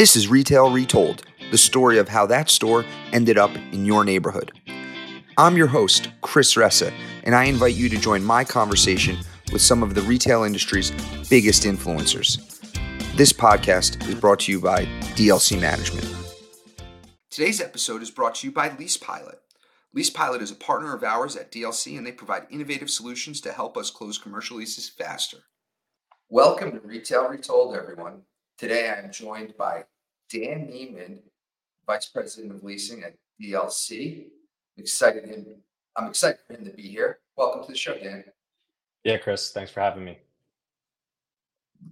This is Retail Retold, the story of how that store ended up in your neighborhood. I'm your host, Chris Ressa, and I invite you to join my conversation with some of the retail industry's biggest influencers. This podcast is brought to you by DLC Management. Today's episode is brought to you by Lease Pilot. Lease Pilot is a partner of ours at DLC, and they provide innovative solutions to help us close commercial leases faster. Welcome to Retail Retold, everyone. Today I am joined by Dan Nieman, Vice President of Leasing at DLC. I'm excited him. I'm excited for him to be here. Welcome to the show, Dan. Yeah, Chris, thanks for having me.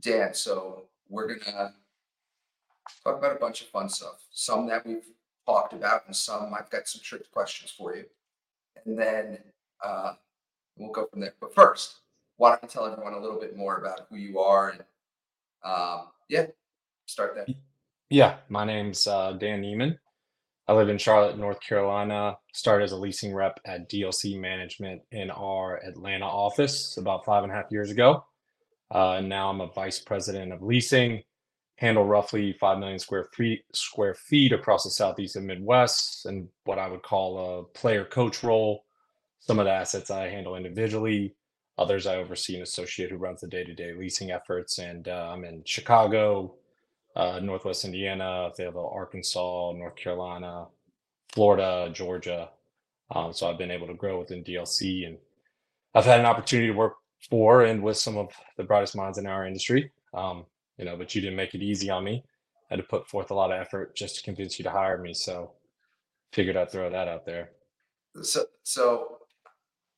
Dan, so we're gonna talk about a bunch of fun stuff. Some that we've talked about, and some I've got some trick questions for you. And then uh, we'll go from there. But first, why don't you tell everyone a little bit more about who you are and um, yeah, start there. Yeah, my name's uh, Dan Nieman. I live in Charlotte, North Carolina. Started as a leasing rep at DLC Management in our Atlanta office about five and a half years ago. Uh, now I'm a vice president of leasing, handle roughly 5 million square feet, square feet across the Southeast and Midwest, and what I would call a player coach role. Some of the assets I handle individually, others I oversee an associate who runs the day to day leasing efforts. And uh, I'm in Chicago, uh, Northwest Indiana, Fayetteville, Arkansas, North Carolina, Florida, Georgia. Um, so I've been able to grow within DLC, and I've had an opportunity to work for and with some of the brightest minds in our industry. Um, you know, but you didn't make it easy on me. I had to put forth a lot of effort just to convince you to hire me. So figured I'd throw that out there. So, so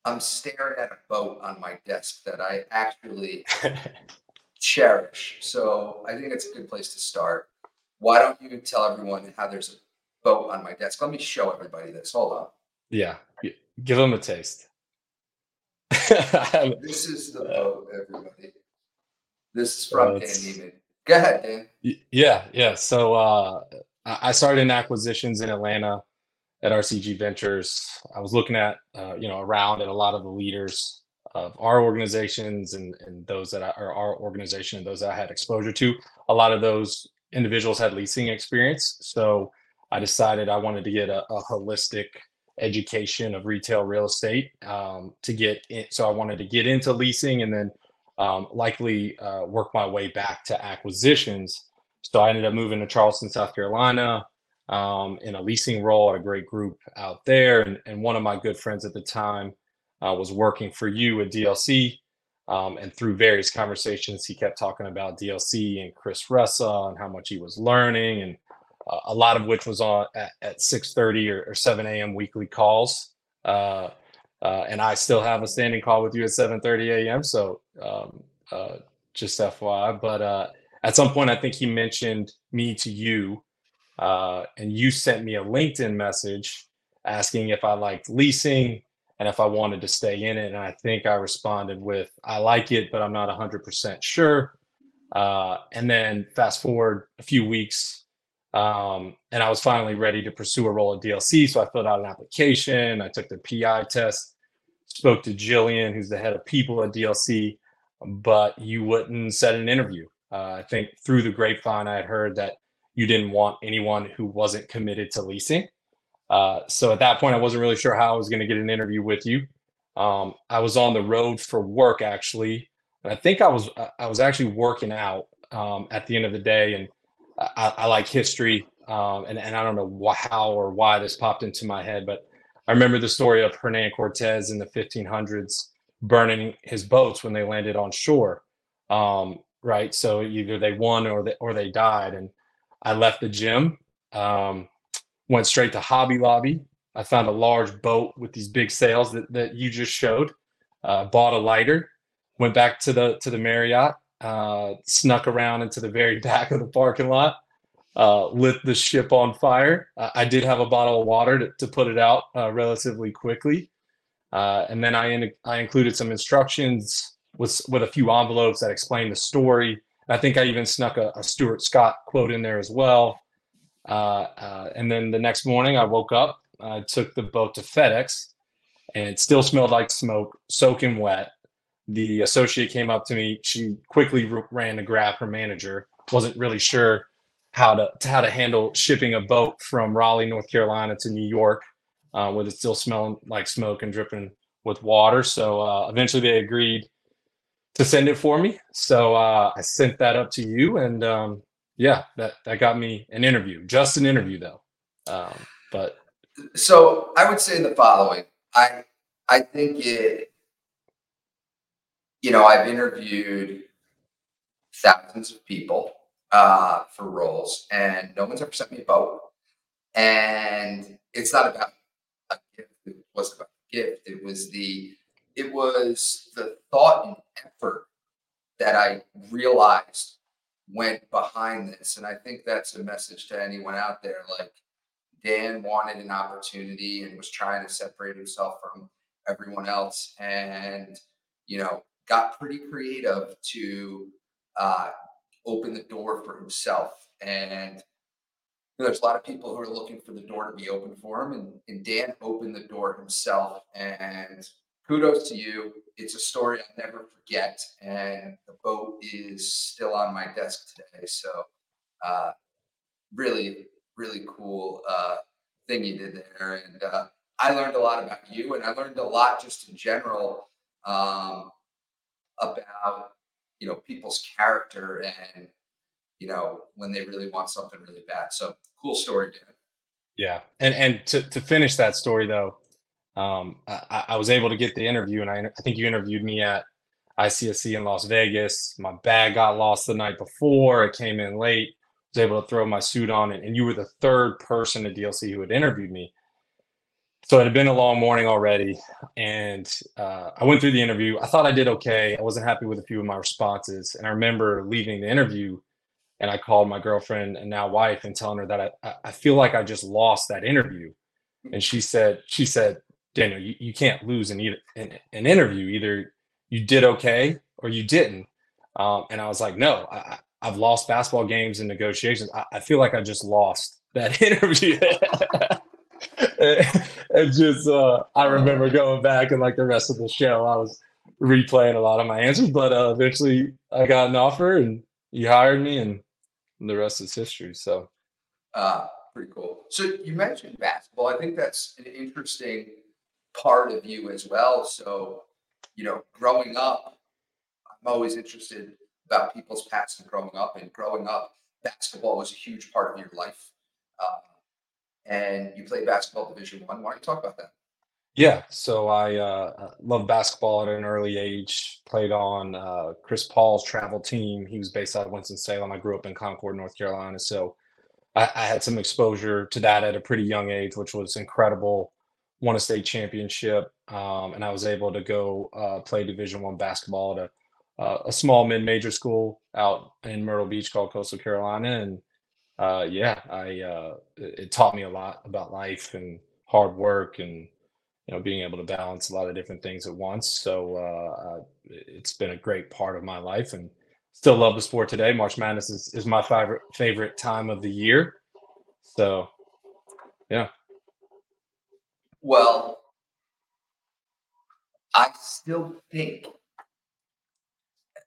I'm staring at a boat on my desk that I actually cherish. So I think it's a good place to start. Why don't you tell everyone how there's a boat on my desk? Let me show everybody this. Hold on. Yeah, give them a taste. this is the boat, everybody. This is from uh, Dan Nieman. Go ahead, Dan. Yeah, yeah. So uh, I started in acquisitions in Atlanta at RCG Ventures. I was looking at, uh, you know, around at a lot of the leaders of our organizations and, and those that I, are our organization and those that I had exposure to. A lot of those individuals had leasing experience. So I decided I wanted to get a, a holistic education of retail real estate um, to get in. So I wanted to get into leasing and then um, likely uh, work my way back to acquisitions. So I ended up moving to Charleston, South Carolina, um, in a leasing role at a great group out there. And, and one of my good friends at the time uh, was working for you at DLC. Um, and through various conversations, he kept talking about DLC and Chris Ressa and how much he was learning, and uh, a lot of which was on at, at 6:30 or, or 7 a.m. weekly calls. Uh, uh, and I still have a standing call with you at 7:30 a.m. So um, uh, just FYI. But uh, at some point, I think he mentioned me to you, and you sent me a LinkedIn message asking if I liked leasing and if I wanted to stay in it. And I think I responded with, I like it, but I'm not 100% sure. Uh, and then fast forward a few weeks, um, and I was finally ready to pursue a role at DLC. So I filled out an application, I took the PI test, spoke to Jillian, who's the head of people at DLC, but you wouldn't set an interview. Uh, I think through the grapevine, I had heard that you didn't want anyone who wasn't committed to leasing. Uh, so at that point, I wasn't really sure how I was going to get an interview with you. Um, I was on the road for work actually, and I think I was I was actually working out um, at the end of the day, and I, I like history, um, and and I don't know how or why this popped into my head, but I remember the story of Hernan Cortez in the 1500s burning his boats when they landed on shore. Um, right, so either they won or they or they died, and I left the gym. Um, went straight to Hobby Lobby. I found a large boat with these big sails that, that you just showed. Uh, bought a lighter, went back to the to the Marriott, uh, snuck around into the very back of the parking lot, uh, lit the ship on fire. I did have a bottle of water to, to put it out uh, relatively quickly, uh, and then I in, I included some instructions with with a few envelopes that explain the story. I think I even snuck a, a Stuart Scott quote in there as well. Uh, uh, and then the next morning, I woke up, I took the boat to FedEx, and it still smelled like smoke, soaking wet. The associate came up to me. She quickly ran to grab her manager. wasn't really sure how to, how to handle shipping a boat from Raleigh, North Carolina to New York, uh, with it still smelling like smoke and dripping with water. So uh, eventually they agreed to send it for me. So uh, I sent that up to you, and um, yeah, that that got me an interview, just an interview though. Um, but so I would say the following: I I think it. You know, I've interviewed thousands of people uh, for roles, and no one's ever sent me a boat. And it's not about a gift. It wasn't about a gift. It was the it was the thought and effort that I realized went behind this. And I think that's a message to anyone out there. Like Dan wanted an opportunity and was trying to separate himself from everyone else and, you know, got pretty creative to uh, open the door for himself. And there's a lot of people who are looking for the door to be open for him. And, and Dan opened the door himself. And kudos to you. It's a story I'll never forget. And the boat is still on my desk today. So, uh, really, really cool uh, thing you did there. And uh, I learned a lot about you, and I learned a lot just in general um, about you know people's character and you know when they really want something really bad. So cool story. Yeah, and and to to finish that story though, um, I, I was able to get the interview, and I, I think you interviewed me at ICSC in Las Vegas. My bag got lost the night before. It came in late. Was able to throw my suit on, and, and you were the third person at DLC who had interviewed me so it had been a long morning already and uh, i went through the interview i thought i did okay i wasn't happy with a few of my responses and i remember leaving the interview and i called my girlfriend and now wife and telling her that i, I feel like i just lost that interview and she said she said daniel you, you can't lose an, an, an interview either you did okay or you didn't um, and i was like no I, i've lost basketball games and negotiations I, I feel like i just lost that interview and just uh, I remember going back and like the rest of the show, I was replaying a lot of my answers, but uh, eventually I got an offer and you hired me, and the rest is history. So, uh, pretty cool. So you mentioned basketball. I think that's an interesting part of you as well. So, you know, growing up, I'm always interested about people's past and growing up. And growing up, basketball was a huge part of your life. Uh, and you played basketball Division One. Why don't you talk about that? Yeah, so I uh, uh love basketball at an early age. Played on uh, Chris Paul's travel team. He was based out of Winston Salem. I grew up in Concord, North Carolina, so I, I had some exposure to that at a pretty young age, which was incredible. Won a state championship, um, and I was able to go uh, play Division One basketball at a, uh, a small mid-major school out in Myrtle Beach called Coastal Carolina, and uh, yeah, I uh, it, taught me a lot about life and hard work and you know being able to balance a lot of different things at once. So uh it's been a great part of my life and still love the sport today. March Madness is, is my favorite favorite time of the year. So yeah. Well, I still think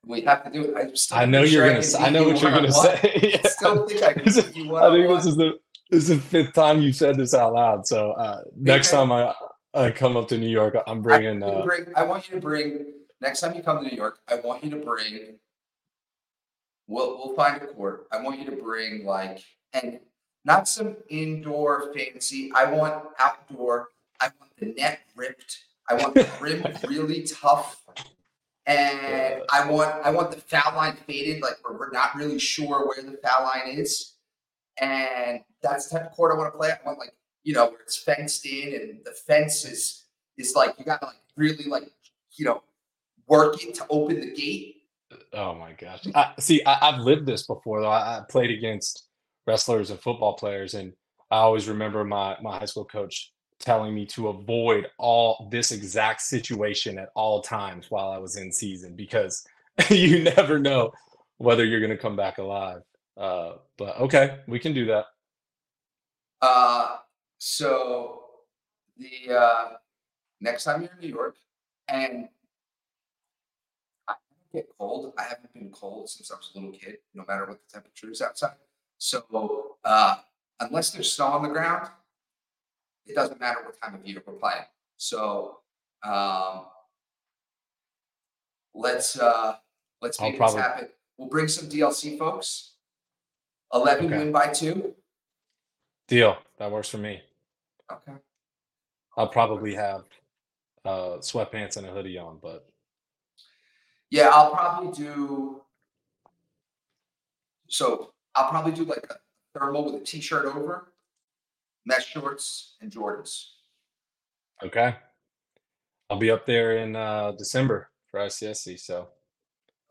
we have to do it. I still I know you're gonna. I, I know what you're gonna say. I still think I can you one I think this is the this is the fifth time you said this out loud. So uh, next time I I come up to New York, I'm bringing. I, uh, bring, I want you to bring next time you come to New York. I want you to bring. We'll we'll find a court. I want you to bring like and not some indoor fancy. I want outdoor. I want the net ripped. I want the rim really tough and I want I want the foul line faded, like where we're not really sure where the foul line is, and that's the type of court I want to play. I want like you know where it's fenced in and the fence is is like you got to like really like you know work it to open the gate. Oh my gosh! I, see, I, have lived this before though. I, I played against wrestlers and football players, and I always remember my my high school coach telling me to avoid all this exact situation at all times while I was in season because you never know whether you're going to come back alive. Uh, but okay, we can do that. Uh, so the uh, next time you're in New York, and I get cold. I haven't been cold since I was a little kid, no matter what the temperature is outside. So uh, unless there's snow on the ground, it doesn't matter what time of year we're playing. So um, let's uh, let's I'll make probably- this happen. We'll bring some DLC folks. Eleven Okay. win by two. Deal. That works for me. Okay. I'll probably have uh, sweatpants and a hoodie on, but Yeah, I'll probably do. So I'll probably do like a thermal with a t-shirt over, mesh shorts, and Jordans. okay. I'll be up there in uh, December for ICSC, so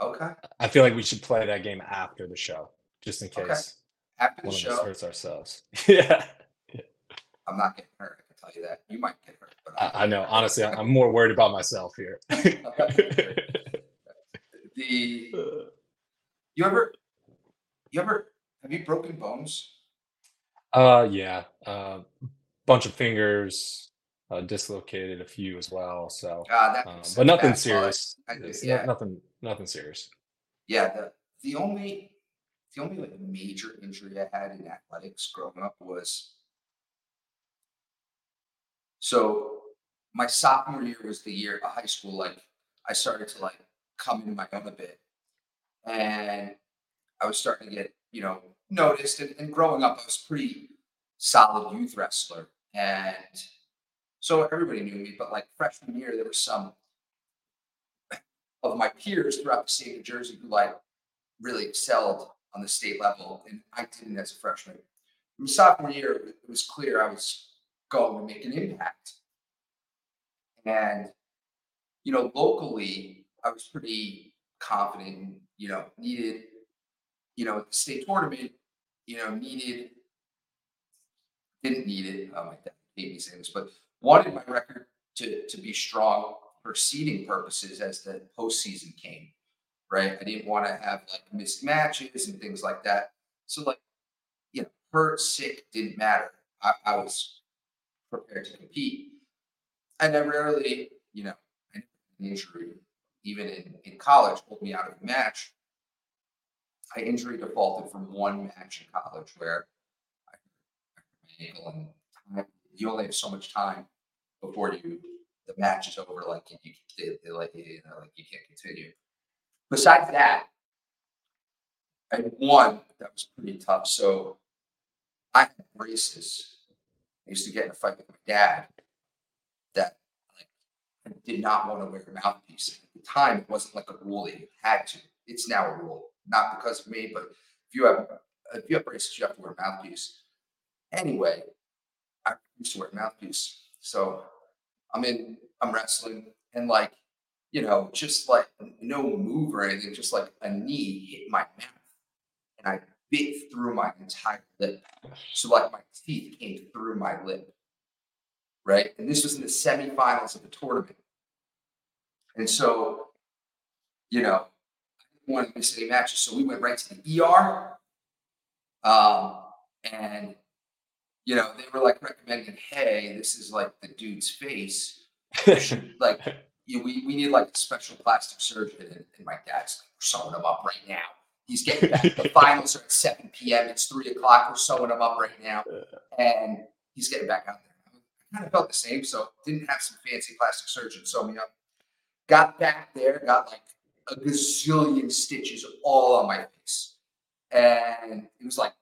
Okay. I feel like we should play that game after the show, just in Okay. case After the one of us show, hurts ourselves. yeah, I'm not getting hurt. I can tell you that. You might get hurt, I, I know. Honestly, I'm more worried about myself here. the you ever you ever have you broken bones? Uh, yeah, uh, bunch of fingers, uh, dislocated a few as well. So, Uh, that um, but nothing. Bad serious. I- It's no- yeah. nothing, nothing serious. Yeah, the the only the only like major injury I had in athletics growing up was so my sophomore year was the year of high school, like I started to like come into my own a bit. And I was starting to get, you know, noticed and, and growing up I was pretty solid youth wrestler. And so everybody knew me, but like freshman year there were some of my peers throughout the state of Jersey who like really excelled on the state level, and I didn't as a freshman. From sophomore year, it was clear I was going to make an impact. And, you know, locally, I was pretty confident, you know, needed, you know, at the state tournament, you know, needed, didn't need it. My dad hate me saying this, but wanted my record to, to be strong for seeding purposes as the postseason came right? I didn't want to have like missed matches and things like that. So like, you know, hurt, sick didn't matter. I, I was prepared to compete. And I rarely, you know, an injury, even in, in college, pulled me out of a match. I injury defaulted from one match in college where I hurt my ankle and you only have so much time before you the match is over. Like you, they, they you know, like you can't continue. Besides that, I had one that was pretty tough. So I had braces. I used to get in a fight with my dad that like I did not want to wear a mouthpiece. At the time, it wasn't like a rule that you had to. It's now a rule, not because of me, but if you have if you have braces, you have to wear a mouthpiece. Anyway, I used to wear a mouthpiece. So I'm in, I'm wrestling, and like you know, just like no move or anything, just like a knee hit my mouth and I bit through my entire lip. So like my teeth came through my lip. Right. And this was in the semifinals of the tournament. And so, you know, didn't want to miss any matches. So we went right to the ER. Um, and you know, they were like recommending, hey, this is like the dude's face. Should like you, we, we need like a special plastic surgeon. And, and my dad's like, we're sewing him up right now. He's getting back. the finals are at 7 p.m. It's three o'clock. We're sewing him up right now. And he's getting back out there. I kind of felt the same. So didn't have some fancy plastic surgeon sew me up. Got back there, got like a gazillion stitches all on my face. And it was like,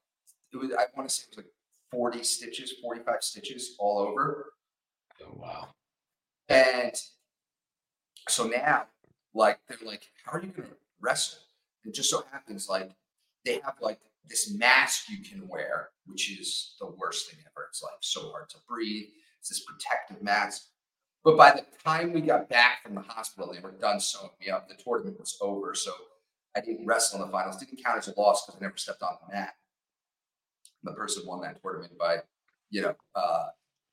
it was, I want to say it was like 40 stitches, 45 stitches all over. Oh, wow. And so now, like, they're like, how are you going to wrestle? It just so happens, like, they have like this mask you can wear, which is the worst thing ever. It's like so hard to breathe. It's this protective mask. But by the time we got back from the hospital, they were done sewing me up. The tournament was over. So I didn't wrestle in the finals. Didn't count as a loss because I never stepped on the mat. The person won that tournament by, you know, uh,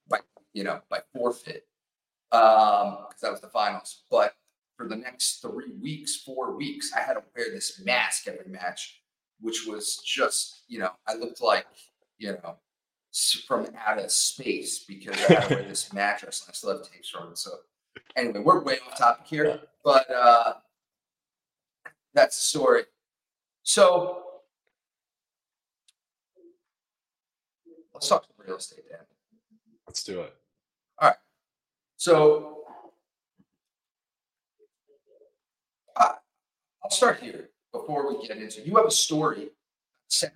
by you know, by forfeit um because that was the finals but for the next three weeks four weeks i had to wear this mask every match which was just you know i looked like you know s- from out of space because i had to wear this mattress and i still have tapes from it so anyway we're way off topic here but uh that's the story so let's talk real estate, Dan. Let's do it. All right. So uh, I'll start here before we get into. You have a story,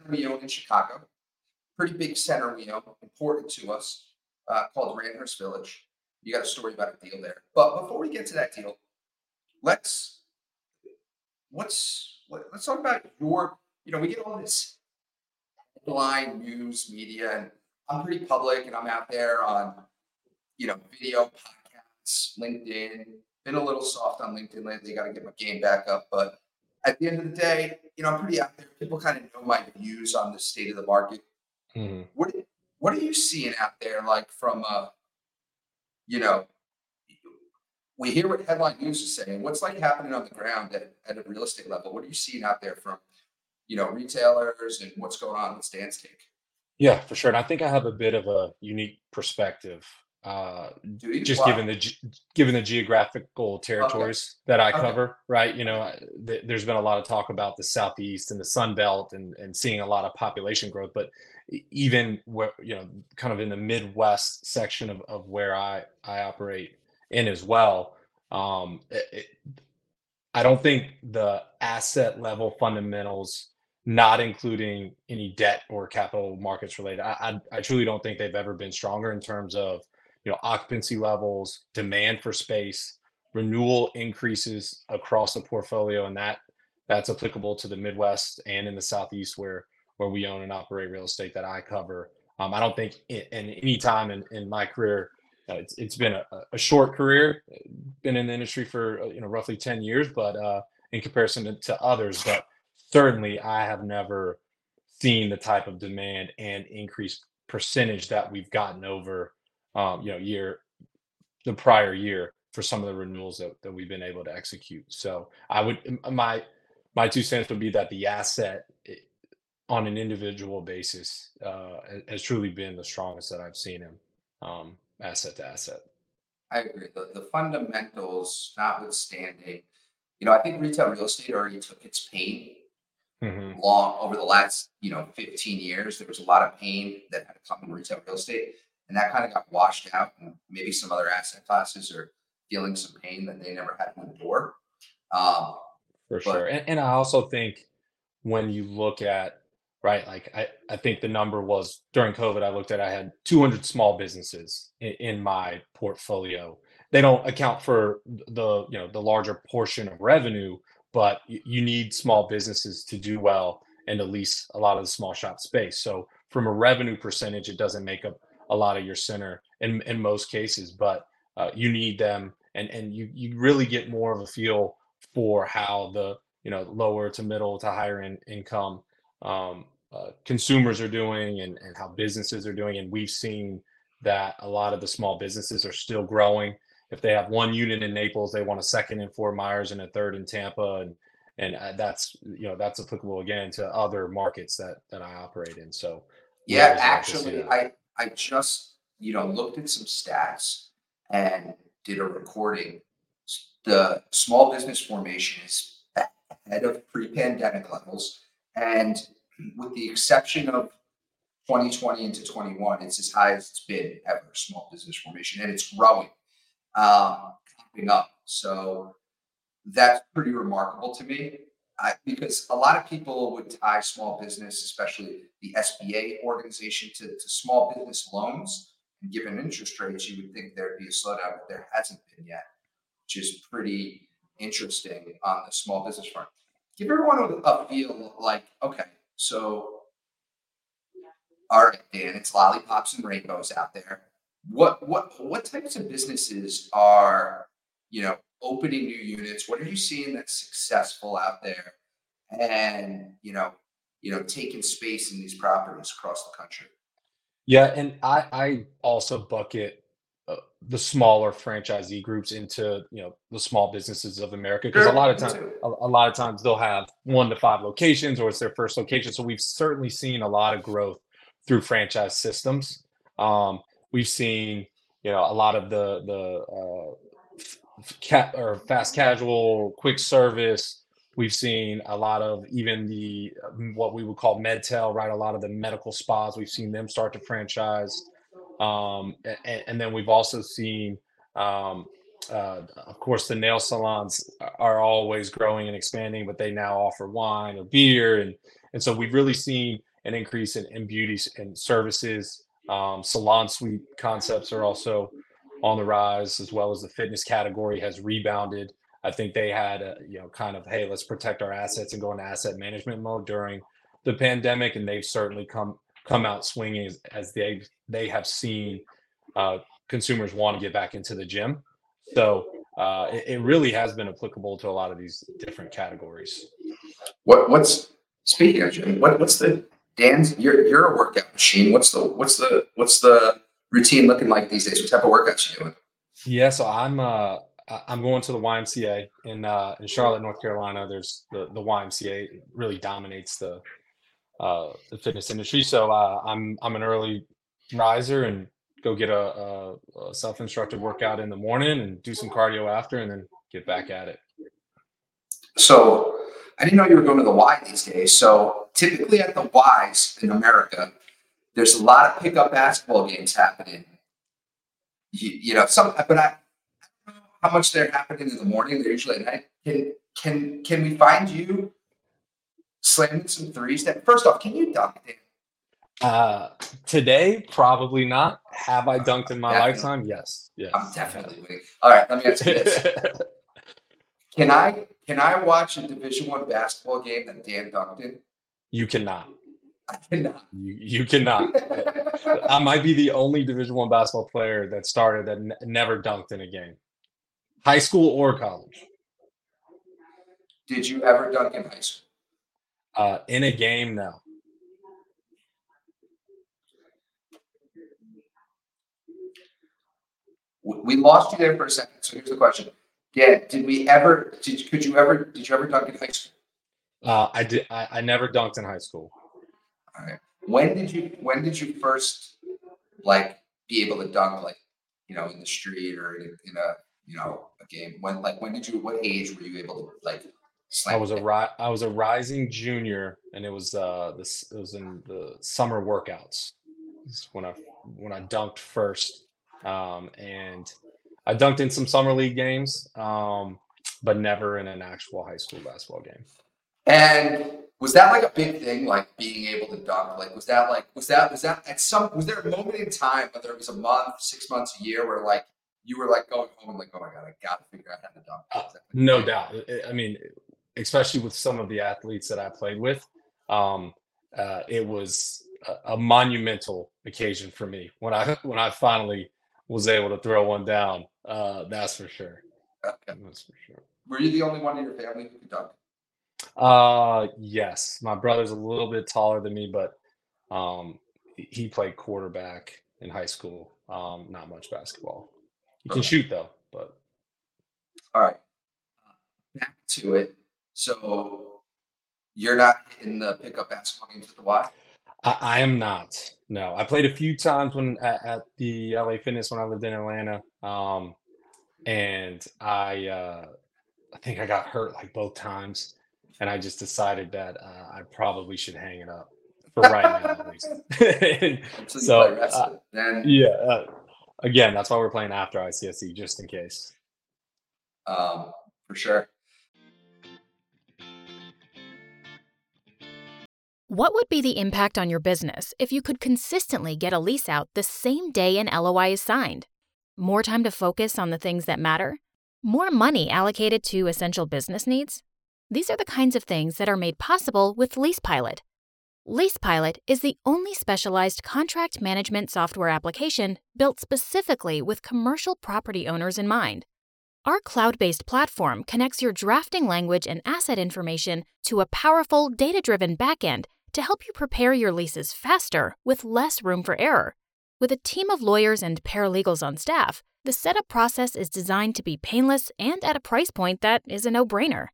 we own in Chicago, pretty big center we own, important to us, uh, called Randhurst Village. You got a story about a deal there, but before we get to that deal, let's what's let, let's talk about your. You know, we get all this headline news media, and I'm pretty public, and I'm out there on you know video podcasts, LinkedIn. Been a little soft on LinkedIn lately. Got to get my game back up, but at the end of the day, you know, I'm pretty out there. People kind of know my views on the state of the market. Mm-hmm. What what are you seeing out there, like from uh, you know, we hear what headline news is saying. What's like happening on the ground at, at a real estate level? What are you seeing out there from, you know, retailers and what's going on with Stan's take? Yeah, for sure. And I think I have a bit of a unique perspective, uh, Dude, just wow. given the given the geographical territories that I Okay. cover. Right, you know, th- there's been a lot of talk about the southeast and the Sun Belt, and and seeing a lot of population growth. But even where you know, kind of in the Midwest section of of where I I operate in as well. Um, it, it, I don't think the asset level fundamentals, not including any debt or capital markets related, I, I, I truly don't think they've ever been stronger in terms of you know occupancy levels, demand for space, renewal increases across the portfolio, and that that's applicable to the Midwest and in the Southeast where where we own and operate real estate that I cover. Um, I don't think in, in any time in, in my career, uh, it's, it's been a, a short career, been in the industry for uh, you know roughly 10 years, but uh, in comparison to, to others, but certainly I have never seen the type of demand and increased percentage that we've gotten over um, you know year the prior year for some of the renewals that, that we've been able to execute. So I would my my two cents would be that the asset on an individual basis uh, has truly been the strongest that I've seen him um, asset to asset. I agree. The, the fundamentals notwithstanding, you know, I think retail real estate already took its pain hmm long over the last, you know, 15 years. There was a lot of pain that had come in retail real estate, and that kind of got washed out. And maybe some other asset classes are feeling some pain that they never had before. Um, for But- sure. And, and I also think when you look at right, like I, I think the number was during COVID, I looked at I had 200 small businesses in, in my portfolio. They don't account for the you know the larger portion of revenue, but you need small businesses to do well and to lease a lot of the small shop space. So from a revenue percentage, it doesn't make up a lot of your center in in most cases, but uh, you need them, and and you you really get more of a feel for how the you know lower to middle to higher in, income um, uh, consumers are doing and, and how businesses are doing. And we've seen that a lot of the small businesses are still growing. If they have one unit in naples they want a second in fort myers and a third in tampa. And and uh, that's you know that's applicable again to other markets that that i operate in. So Yeah, always like to see actually. I I just you know looked at some stats and did a recording. The small business formation is ahead of pre-pandemic levels, and with the exception of 2020 into 21, it's as high as it's been ever. Small business formation, and it's growing, um, up. So that's pretty remarkable to me. I, because a lot of people would tie small business, especially the SBA organization, to, to small business loans. And given interest rates, you would think there'd be a slowdown, but there hasn't been yet, which is pretty interesting on the small business front. Give everyone a feel like, okay, so, all right, Dan, it's lollipops and rainbows out there. What what what types of businesses are you know opening new units? What are you seeing that's successful out there? And you know, you know, taking space in these properties across the country. Yeah, and I I also bucket the smaller franchisee groups into you know the small businesses of America because a lot of times a, a lot of times they'll have one to five locations or it's their first location. So we've certainly seen a lot of growth through franchise systems. Um, we've seen you know a lot of the the uh, f- or fast casual, quick service, We've seen a lot of even the what we would call medtail, right? A lot of the medical spas. We've seen them start to franchise, um, and, and then we've also seen, um, uh, of course, the nail salons are always growing and expanding, but they now offer wine or beer, and and so we've really seen an increase in, in beauty and services. Um, salon suite concepts are also on the rise, as well as the fitness category has rebounded. I think they had a, you know kind of hey let's protect our assets and go into asset management mode during the pandemic, and they've certainly come come out swinging as, as they they have seen uh, consumers want to get back into the gym. So uh, it, it, really has been applicable to a lot of these different categories. What what's speaking of gym? What what's the Dan's? You're you're a workout machine. What's the what's the what's the routine looking like these days? What type of workouts you doing? Yeah, so I'm uh I'm going to the YMCA in uh, in Charlotte, North Carolina. There's the the YMCA really dominates the uh, the fitness industry. So uh, I'm I'm an early riser and go get a, a, a self instructed workout in the morning and do some cardio after, and then get back at it. So I didn't know you were going to the Y these days. So typically at the Ys in America, there's a lot of pickup basketball games happening. You, you know, some, but I, how much they're happening in the morning. They're usually at night. Can can can we find you slamming some threes? That first off, can you dunk? Uh, today, probably not. Have I dunked in my definitely. lifetime? Yes. Yeah. I'm definitely winning. All right, let me ask you this: Can I can I watch a Division One basketball game that Dan dunked in? You cannot. I cannot. You, you cannot. I might be the only Division One basketball player that started that n- never dunked in a game high school or college. Did you ever dunk in high school? Uh, in a game, no. We lost you there for a second. So here's the question: Yeah, did we ever? Did could you ever? Did you ever dunk in high school? Uh, I did. I, I never dunked in high school. All right. When did you? When did you first like be able to dunk like you know in the street or in, in a you know, a game? When like when did you what age were you able to like I was a ri- I was a rising junior and it was uh this it was in the summer workouts. when I when I dunked first. Um and I dunked in some summer league games, um, but never in an actual high school basketball game. And was that like a big thing, like being able to dunk? Like, was that like, was that, was that at some, was there a moment in time, whether it was a month, six months, a year, where like you were like going home and like, oh my god, I got to figure out how to dunk. Uh, no doubt. I mean, especially with some of the athletes that I played with, um, uh, it was a, a, monumental occasion for me when I when I finally was able to throw one down. Uh, that's for sure. Okay. That's for sure. Were you the only one in your family who could dunk? Uh, yes. My brother's a little bit taller than me, but um, he played quarterback in high school. Um, not much basketball. You can shoot though, but all right. Back to it. So you're not in the pickup basketball games at the Y? I, I am not. No, I played a few times when at, at, the LA Fitness when I lived in Atlanta, um, and I uh, I think I got hurt like both times, and I just decided that uh, I probably should hang it up for right now at least. so, uh, yeah, uh, again, that's why we're playing after ICSC, just in case. Um, for sure. What would be the impact on your business if you could consistently get a lease out the same day an LOI is signed? More time to focus on the things that matter? More money allocated to essential business needs? These are the kinds of things that are made possible with Lease Pilot. LeasePilot is the only specialized contract management software application built specifically with commercial property owners in mind. Our cloud based platform connects your drafting language and asset information to a powerful, data driven backend to help you prepare your leases faster with less room for error. With a team of lawyers and paralegals on staff, the setup process is designed to be painless and at a price point that is a no brainer.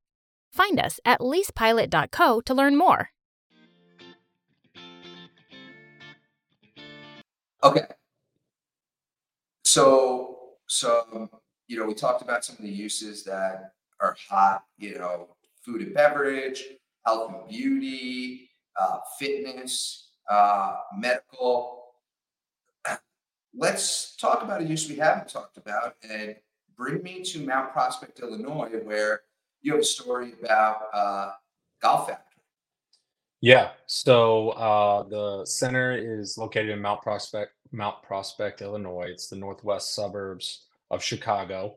Find us at leasepilot.co to learn more. Okay. So, so you know, we talked about some of the uses that are hot, you know, food and beverage, health and beauty, uh, fitness, uh, medical. Let's talk about a use we haven't talked about and bring me to Mount Prospect, Illinois, where you have a story about uh, Golf Factory. Yeah. So uh, the center is located in Mount Prospect, Mount Prospect, Illinois. It's the northwest suburbs of Chicago.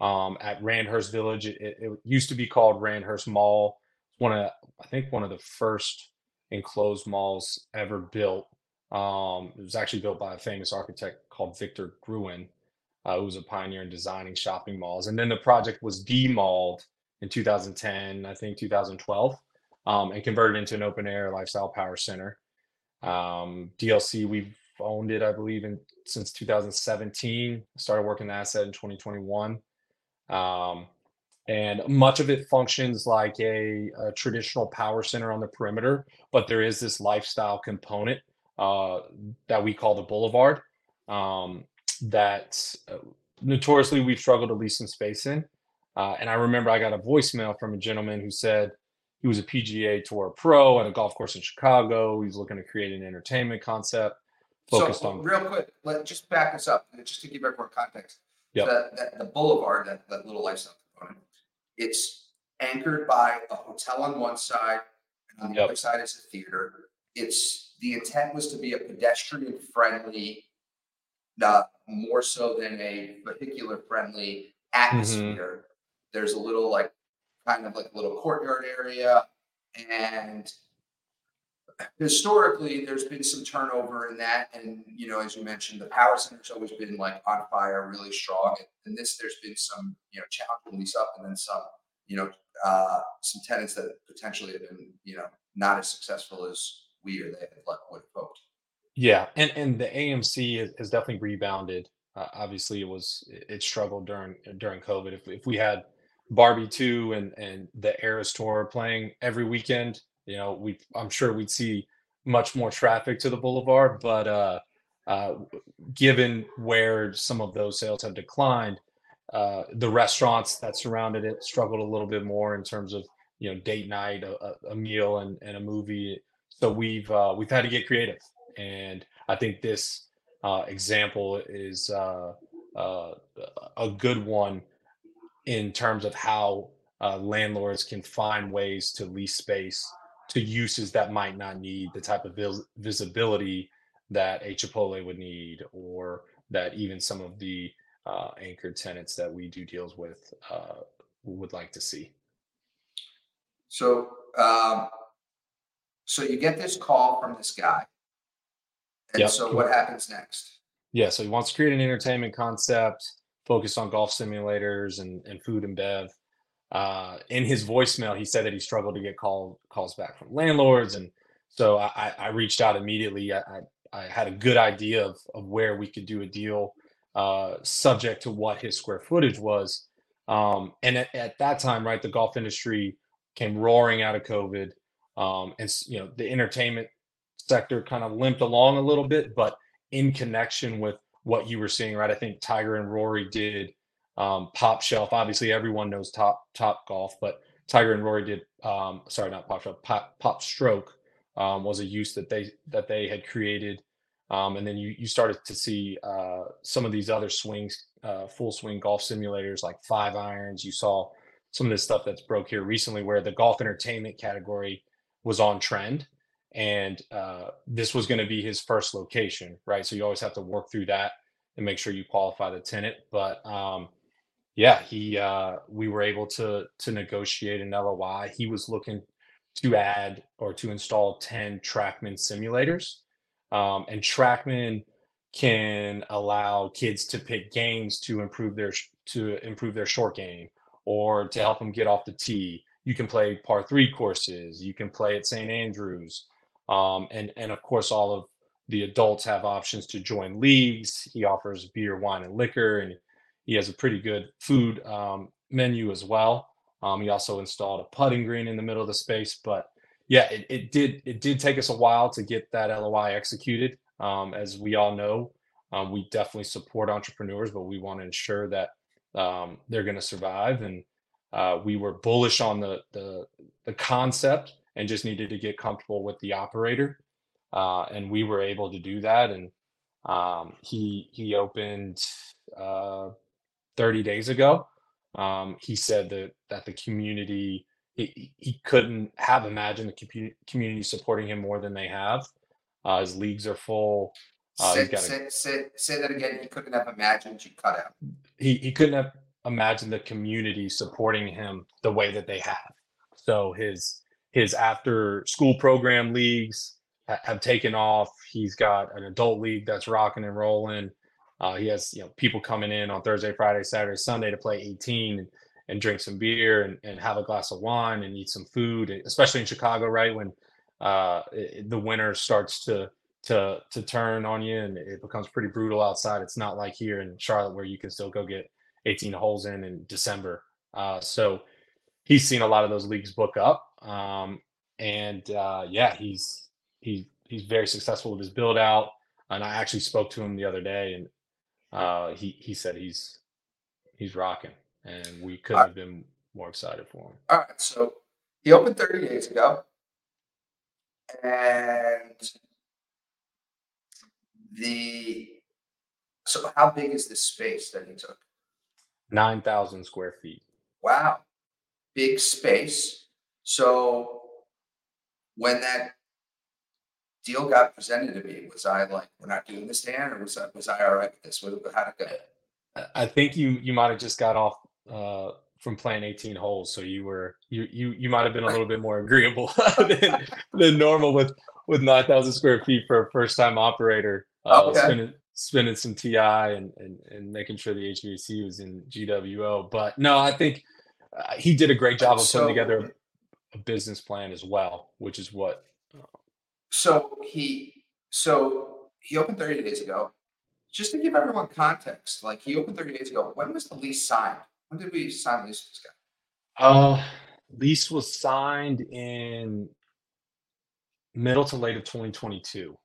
Um, at Randhurst Village, it, it used to be called Randhurst Mall. One of, I think, one of the first enclosed malls ever built. Um, it was actually built by a famous architect called Victor Gruen, uh, who was a pioneer in designing shopping malls. And then the project was demalled in 2010, I think 2012 um, and converted into an open air lifestyle power center. Um, DLC, we've owned it, I believe, in since 2017. Started working the asset in 2021. Um, and much of it functions like a, a, traditional power center on the perimeter, but there is this lifestyle component uh, that we call the Boulevard um, that uh, notoriously we've struggled to lease some space in. Uh, and I remember I got a voicemail from a gentleman who said, he was a PGA Tour pro at a golf course in Chicago. He's looking to create an entertainment concept focused so, on. Real quick, let just back us up, just to give everyone context. Yeah. The, the, boulevard, that, that little lifestyle component, it's anchored by a hotel on one side, and on the yep. other side is a theater. It's the intent was to be a pedestrian friendly, not more so than a vehicular friendly atmosphere. Mm-hmm. There's a little like kind of like a little courtyard area. And historically, there's been some turnover in that. And, you know, as you mentioned, the power center's always been like on fire, really strong. And, this, there's been some, you know, challenge lease up and then some, you know, uh, some tenants that potentially have been, you know, not as successful as we or they had would have hoped. Yeah. And, and the AMC has definitely rebounded. Uh, obviously it was, it struggled during, during COVID. If, if we had, Barbie 2 and and the Eras Tour playing every weekend, you know, we I'm sure we'd see much more traffic to the boulevard, but uh, uh, given where some of those sales have declined, uh, the restaurants that surrounded it struggled a little bit more in terms of you know date night, a, a meal, and, and a movie. So we've uh, we've had to get creative, and I think this uh, example is uh, uh, a good one in terms of how uh, landlords can find ways to lease space to uses that might not need the type of vis- visibility that a Chipotle would need, or that even some of the uh, anchored tenants that we do deals with uh, would like to see. So, um, so you get this call from this guy, and yep. so what happens next? Yeah, so he wants to create an entertainment concept focused on golf simulators and, and food and bev. Uh, in his voicemail, he said that he struggled to get call, calls back from landlords. And so I, I reached out immediately. I, I, had a good idea of, of where we could do a deal uh, subject to what his square footage was. Um, and at, at, that time, right, the golf industry came roaring out of COVID. Um, and, you know, the entertainment sector kind of limped along a little bit, but in connection with what you were seeing, right? I think Tiger and Rory did um, Pop Shelf. Obviously, everyone knows Top Top Golf, but Tiger and Rory did. Um, sorry, not Pop Shelf. Pop, Pop Stroke um, was a use that they that they had created, um, and then you you started to see uh, some of these other swings, uh, full swing golf simulators like Five Irons. You saw some of this stuff that's broke here recently, where the golf entertainment category was on trend and uh, this was going to be his first location, right? So you always have to work through that and make sure you qualify the tenant. But um, yeah, he uh, we were able to to negotiate an LOI. He was looking to add or to install ten TrackMan simulators, um, and TrackMan can allow kids to pick games to improve their to improve their short game or to help them get off the tee. You can play par three courses. You can play at St. Andrews. Um, and and of course, all of the adults have options to join leagues. He offers beer, wine, and liquor, and he has a pretty good food um, menu as well. Um, he also installed a putting green in the middle of the space, but yeah, it, it did it did take us a while to get that LOI executed. Um, as we all know, um, we definitely support entrepreneurs, but we want to ensure that um, they're going to survive. And uh, we were bullish on the, the the concept and just needed to get comfortable with the operator, uh, and we were able to do that. And um, he he opened uh, 30 days ago. Um, he said that that the community he, he couldn't have imagined the community supporting him more than they have. Uh, his leagues are full. Uh, say, say, say, say, that again. He couldn't have imagined you cut out. He he couldn't have imagined the community supporting him the way that they have. So his his after school program leagues ha- have taken off. He's got an adult league that's rocking and rolling. Uh, he has you know people coming in on Thursday, Friday, Saturday, Sunday to play 18 and, and drink some beer and, and have a glass of wine and eat some food, especially in Chicago, right when uh, it, the winter starts to to to turn on you and it becomes pretty brutal outside. It's not like here in Charlotte where you can still go get 18 holes in in December. Uh, so he's seen a lot of those leagues book up, um, and uh, yeah, he's he he's very successful with his build out. And I actually spoke to him the other day, and uh, he he said he's he's rocking, and we couldn't have been more excited for him. All right, so he opened 30 days ago. And the so how big is this space that he took? Nine thousand square feet. Wow, big space. So when that deal got presented to me, was I like, we're not doing this, Dan, or was I was I all right with this? How did it go? I think you you might have just got off uh, from playing 18 holes. So you were you you you might have been a little bit more agreeable than, than normal with with 9,000 square feet for a first time operator. Uh, okay. spending, spending some TI and, and and making sure the HVAC was in GWO. But no, I think uh, he did a great job of so, putting together a business plan as well, which is what. So he so he opened 30 days ago. Just to give everyone context, like he opened 30 days ago. When was the lease signed? When did we sign lease with this guy? Uh, lease was signed in middle to late of 2022.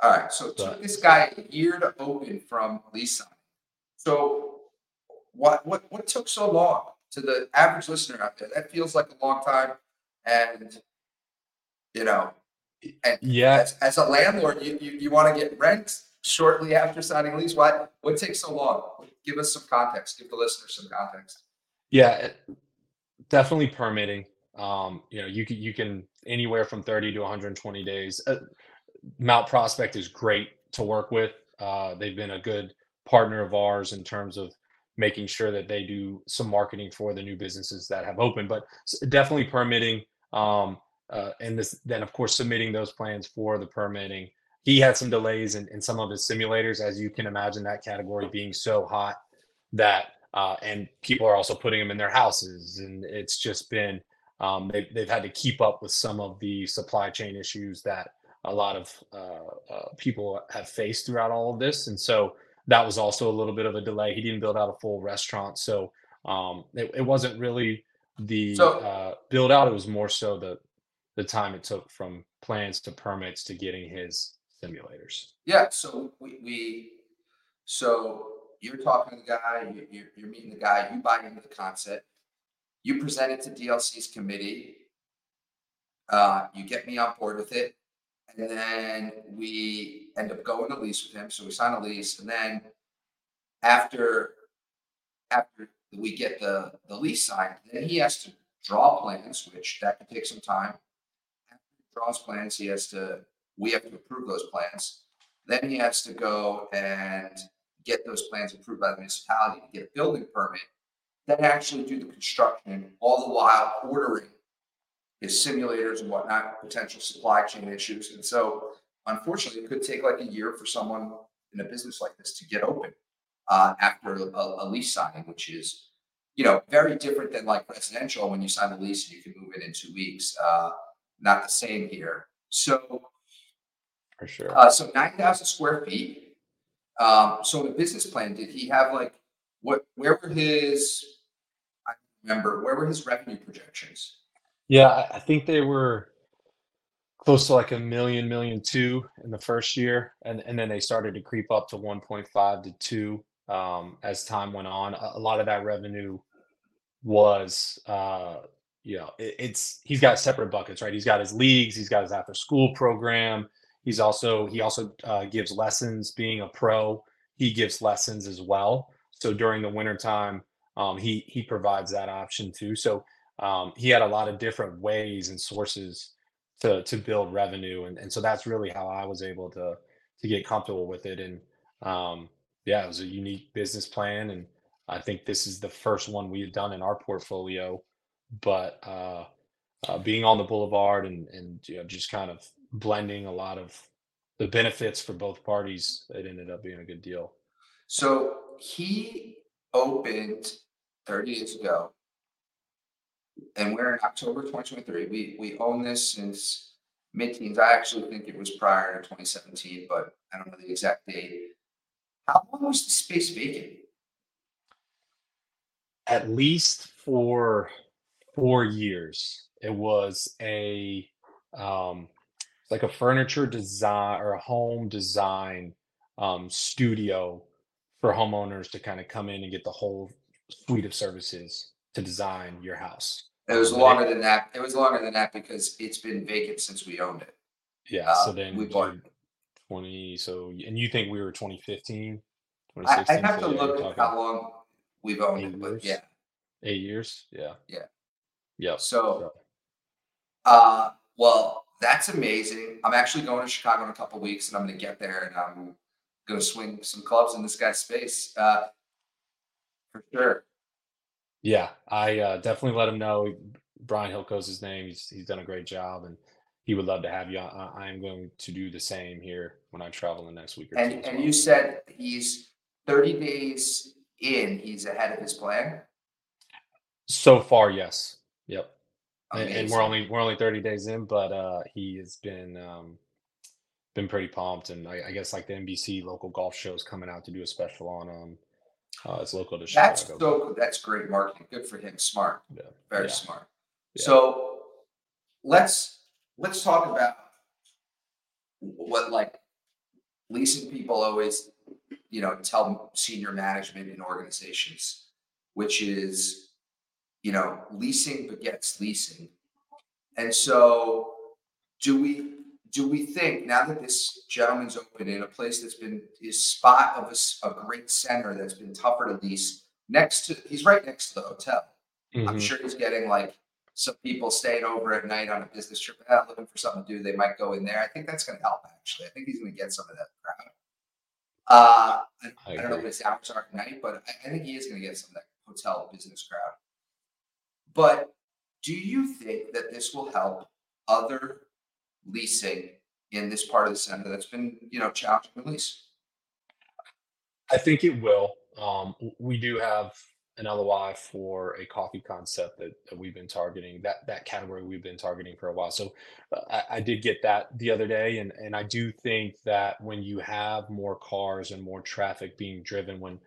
All right, so it took this guy a year to open from lease signing. So what what what took so long to the average listener out there? That feels like a long time, and you know, and yeah, as, as a landlord, you you, you want to get rent shortly after signing lease. Why what takes so long? Give us some context. Give the listeners some context. Yeah, definitely permitting. Um, you know, you can you can anywhere from 30 to 120 days. Uh, Mount Prospect is great to work with. Uh, they've been a good partner of ours in terms of making sure that they do some marketing for the new businesses that have opened. But definitely permitting, um, uh, and this then of course submitting those plans for the permitting he had some delays in, in some of his simulators, as you can imagine, that category being so hot that, uh, and people are also putting them in their houses. And it's just been, um, they've, they've had to keep up with some of the supply chain issues that a lot of uh, uh, people have faced throughout all of this. And so that was also a little bit of a delay. He didn't build out a full restaurant. So um, it, it wasn't really the so, uh, build out. It was more so the, the time it took from plans to permits to getting his simulators. Yeah, so we, we so you're talking to the guy, you, you're, you're meeting the guy, you buy into the concept, you present it to DLC's committee, uh, you get me on board with it, and then we end up going to lease with him. So we sign a lease, and then after after we get the the lease signed, then he has to draw plans, which that can take some time. Draws plans, he has to we have to approve those plans. Then he has to go and get those plans approved by the municipality to get a building permit, then actually do the construction, all the while ordering his simulators and whatnot, potential supply chain issues. And so, unfortunately, it could take like a year for someone in a business like this to get open uh, after a, a, lease signing, which is, you know, very different than like residential when you sign the lease and you can move in in two weeks. Uh, not the same here. So for sure. Uh, so nine thousand square feet. Um, so the business plan, did he have like what? Where were his? I remember where were his revenue projections? Yeah, I think they were close to like a million, million two in the first year, and and then they started to creep up to one point five to two um, as time went on. A, a lot of that revenue was uh, you know it, it's he's got separate buckets, right? He's got his leagues, he's got his after school program. He's also he also uh, gives lessons. Being a pro, he gives lessons as well. So during the wintertime, um, he he provides that option too. So um, he had a lot of different ways and sources to to build revenue, and and so that's really how I was able to to get comfortable with it. And um, yeah, it was a unique business plan, and I think this is the first one we've done in our portfolio. But uh, uh, being on the boulevard and and you know, just kind of blending a lot of the benefits for both parties, it ended up being a good deal. So he opened 30 days ago. And we're in October 2023. We we own this since mid-teens. I actually think it was prior to 2017, but I don't know the exact date. How long was the space vacant? At least for four years, it was a um, like a furniture design or a home design um, studio for homeowners to kind of come in and get the whole suite of services to design your house. It was longer than that. It was longer than that because it's been vacant since we owned it. Yeah. So Uh, then we bought 20. So, and you think we were 2015, I, I have So to look at how long we've owned it, but years. yeah. Eight years. Yeah. Yeah. Yep. So, uh, well, that's amazing. I'm actually going to Chicago in a couple weeks, and I'm going to get there, and I'm going to swing some clubs in this guy's space, uh, for sure. Yeah, I uh, definitely let him know. Brian Hilco's his name. He's he's done a great job, and he would love to have you. I, I am going to do the same here when I travel in the next week or two. And as and well. you said he's 30 days in. He's ahead of his plan. So far, yes. And, we're only we're only 30 days in, but uh, he has been um, been pretty pumped, and I, I guess like the NBC local golf show is coming out to do a special on him. Uh, it's local to That's Chicago. so. That's great marketing. Good for him. Smart. yeah. Very Yeah. smart. Yeah. So let's let's talk about what like leasing people always, you know, tell senior management in organizations, which is, you know, leasing begets leasing. And so do we do we think now that this gentleman's open in a place that's been his spot of a great center that's been tougher to lease next to he's right next to the hotel I'm Mhm. sure he's getting like some people staying over at night on a business trip, ah, looking for something to do. They might go in there. I think that's going to help. Actually, I think he's going to get some of that crowd. Uh, I, I I don't know what his hours are at night, but I, I think he is going to get some of that hotel business crowd. But do you think that this will help other leasing in this part of the center that's been, you know, challenging to lease? I think it will. Um, we do have an LOI for a coffee concept that, that we've been targeting. That that category we've been targeting for a while. So uh, I, I did get that the other day, and and I do think that when you have more cars and more traffic being driven, when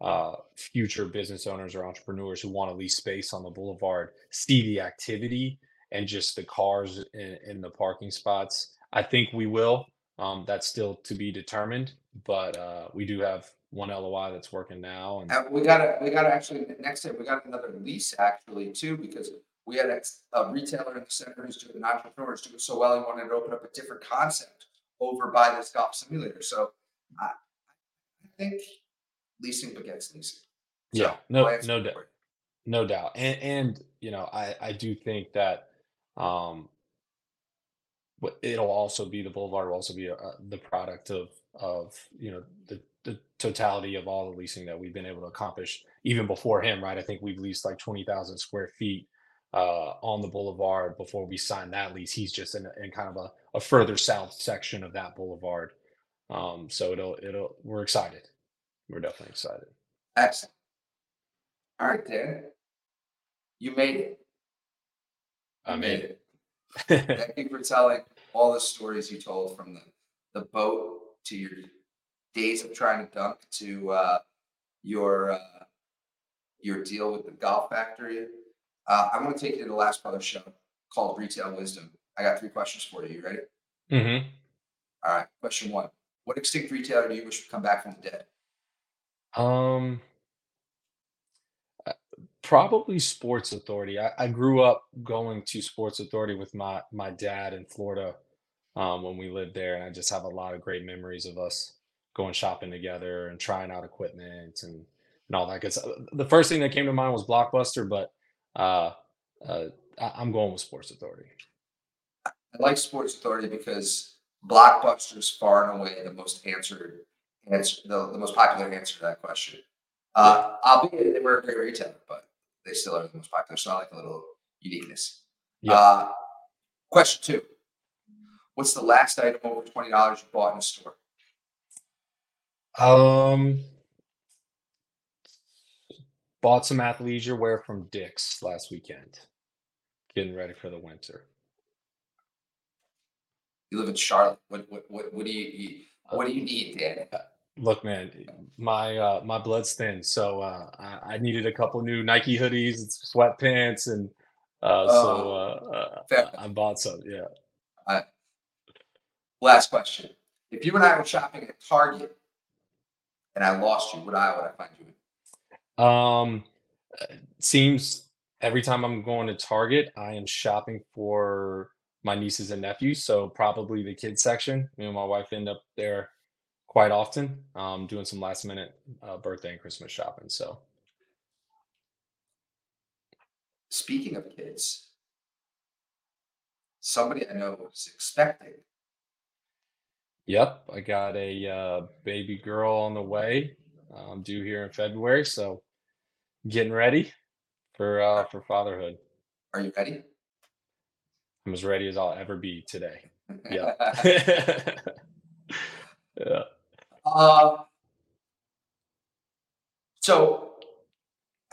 uh, future business owners or entrepreneurs who want to lease space on the boulevard see the activity and just the cars in, in the parking spots, I think we will. Um, that's still to be determined, but uh, we do have one LOI that's working now, and Uh, we got we got actually next time we got another lease actually too because we had a, a retailer in the center who's doing an entrepreneur who's doing so well he wanted to open up a different concept over by this golf simulator. So I think leasing begets leasing. So, yeah, no, no doubt, no doubt, and and you know, I I do think that um, it'll also be the boulevard will also be uh, the product of of you know the the totality of all the leasing that we've been able to accomplish even before him, right? I think we've leased like twenty thousand square feet uh, on the boulevard before we signed that lease. He's just in, in kind of a, a further south section of that boulevard. Um, so it'll it'll we're excited. We're definitely excited. Excellent. All right, Dan. You made it. You I made mean, it. Thank you for telling all the stories you told from the, the boat to your days of trying to dunk to uh, your uh, your deal with the golf factory. Uh, I want to take you to the last part of the show called Retail Wisdom. I got three questions for you. You ready? hmm All right. Question one: What extinct retailer do you wish would come back from the dead? Um, uh, Probably Sports Authority. I, I grew up going to Sports Authority with my my dad in Florida um, when we lived there, and I just have a lot of great memories of us going shopping together and trying out equipment and and all that. Because the first thing that came to mind was Blockbuster, but uh, uh, I'm going with Sports Authority. I like Sports Authority because Blockbuster is far and away the most answered answer, the, the most popular answer to that question. Uh, albeit they were a great retailer, but they still are the most popular. So I like a little uniqueness. Yeah. Uh, question two: What's the last item over twenty dollars you bought in a store? Um, bought some athleisure wear from Dick's last weekend. Getting ready for the winter. You live in Charlotte. What what what, what do you, you what do you need, Dan? Look, man, my uh, my blood's thin, so uh, I, I needed a couple new Nike hoodies, and sweatpants, and uh, so Oh, uh, uh, I I bought some. Yeah. Last question: If you and I were shopping at Target and I lost you, what aisle would I find you in? Um, seems every time I'm going to Target, I am shopping for my nieces and nephews. So probably the kids section. Me and my wife end up there quite often, um, doing some last minute uh, birthday and Christmas shopping. So Speaking of kids, somebody I know is expecting. yep, I got a uh, baby girl on the way. Um, due here in February. So getting ready for uh, for fatherhood. Are you ready? I'm as ready as I'll ever be today. Yeah. yeah. Uh, so,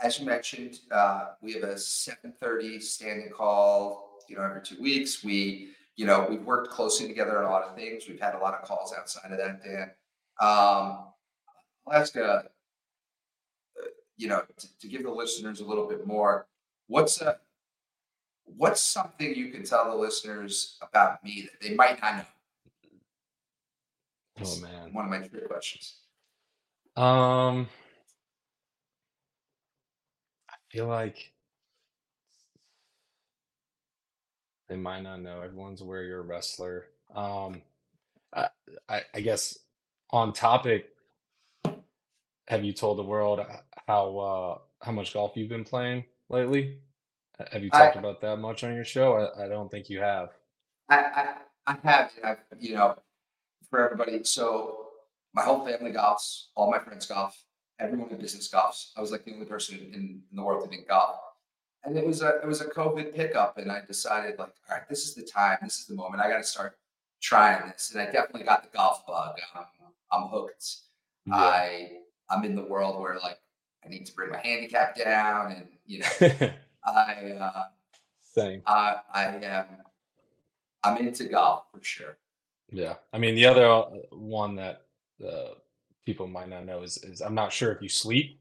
as you mentioned, uh, we have a seven thirty standing call. You know, every two weeks. We, you know, we've worked closely together on a lot of things. We've had a lot of calls outside of that, Dan. Um, I'll ask a, you know, to, to give the listeners a little bit more. What's a what's something you can tell the listeners about me that they might not know? Oh man. One of my favorite questions. Um, I feel like they might not know. Everyone's aware you're a wrestler. Um, I, I, I guess on topic, have you told the world how uh how much golf you've been playing lately? Have you I talked about that much on your show? I, I don't think you have. I I, I have I've, you know for everybody. So my whole family golfs, all my friends golf, everyone in business golfs. I was like the only person in, in the world who didn't golf. And it was a it was a COVID pickup, and I decided like, all right, this is the time, this is the moment. I got to start trying this, and I definitely got the golf bug. I'm, I'm hooked. Yeah. I I'm in the world where like I need to bring my handicap down, and you know I uh, Same. I I am I'm into golf for sure. Yeah. I mean, the other uh, one that uh, people might not know is, is I'm not sure if you sleep.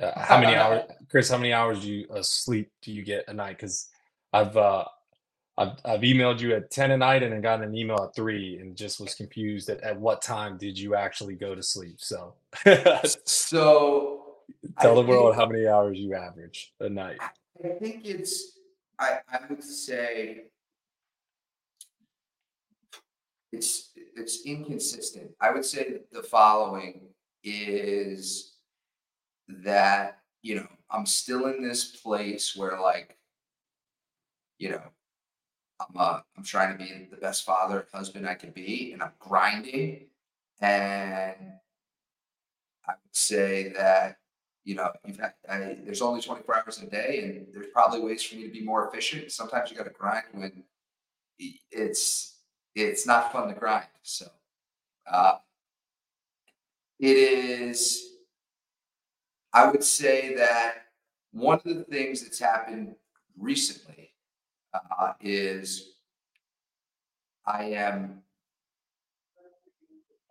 Uh, how many hours, Chris? How many hours do you uh, sleep do you get a night? Because I've uh, I've I've emailed you at ten at night and then gotten an email at three and just was confused at at what time did you actually go to sleep? So tell So I the world how many hours you average a night. I think it's I I would say it's it's inconsistent. I would say the following is that you know I'm still in this place where like you know I'm uh, I'm trying to be the best father and husband I can be, and I'm grinding. And I would say that you know you've had, I, there's only 24 hours a day, and there's probably ways for me to be more efficient. Sometimes you got to grind when it's it's not fun to grind. So uh, it is. I would say that one of the things that's happened recently uh, is I am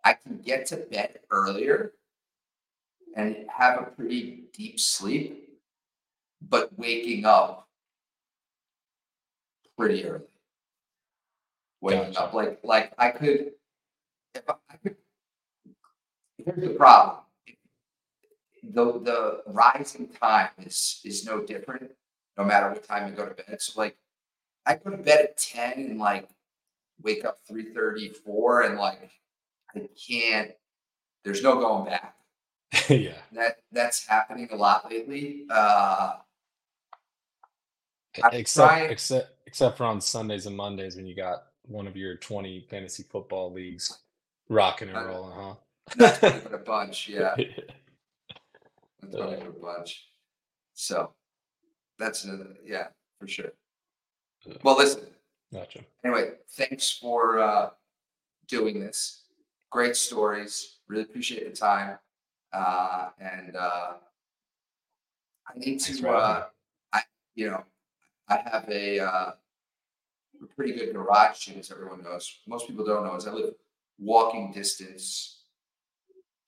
I can get to bed earlier and have a pretty deep sleep, but waking up pretty early. Waking Gotcha. up like like I could if I I could here's the problem. the the rising time is is no different, no matter what time you go to bed. So like, I go to bed at ten and like wake up three thirty four, and like I can't. There's no going back. yeah. That that's happening a lot lately. Uh, I'm Except trying- except except for on Sundays and Mondays when you got one of your 20 fantasy football leagues rocking and Uh, rolling, huh? but a bunch, yeah. That's a bunch. So that's another, yeah, for sure. Well, listen. gotcha. Anyway, thanks for uh, doing this. Great stories. Really appreciate the time. Uh, and uh, I need Thanks to, uh. I, you know, I have a, uh, a pretty good garage gym, as everyone knows. Most people don't know, is I live walking distance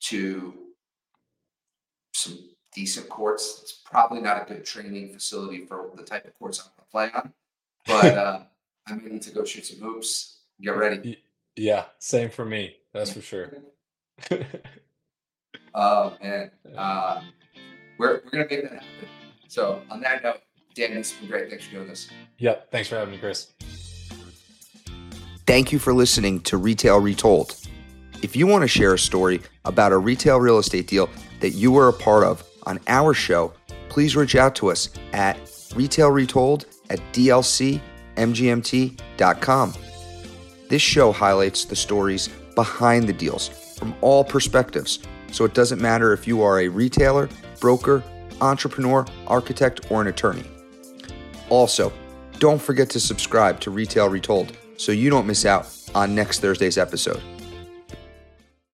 to some decent courts. It's probably not a good training facility for the type of courts I'm going to play on, but uh, I may need to go shoot some hoops. Get ready. Yeah, same for me. That's for sure. Oh man, uh, we're we're gonna make that happen. So on that note, Dan, has been great. Thanks for doing this. yep. Thanks for having me, Chris. Thank you for listening to Retail Retold. If you want to share a story about a retail real estate deal that you were a part of on our show, please reach out to us at retailretold at dlcmgmt.com. This show highlights the stories behind the deals from all perspectives, so it doesn't matter if you are a retailer, broker, entrepreneur, architect, or an attorney. Also, don't forget to subscribe to Retail Retold so you don't miss out on next Thursday's episode.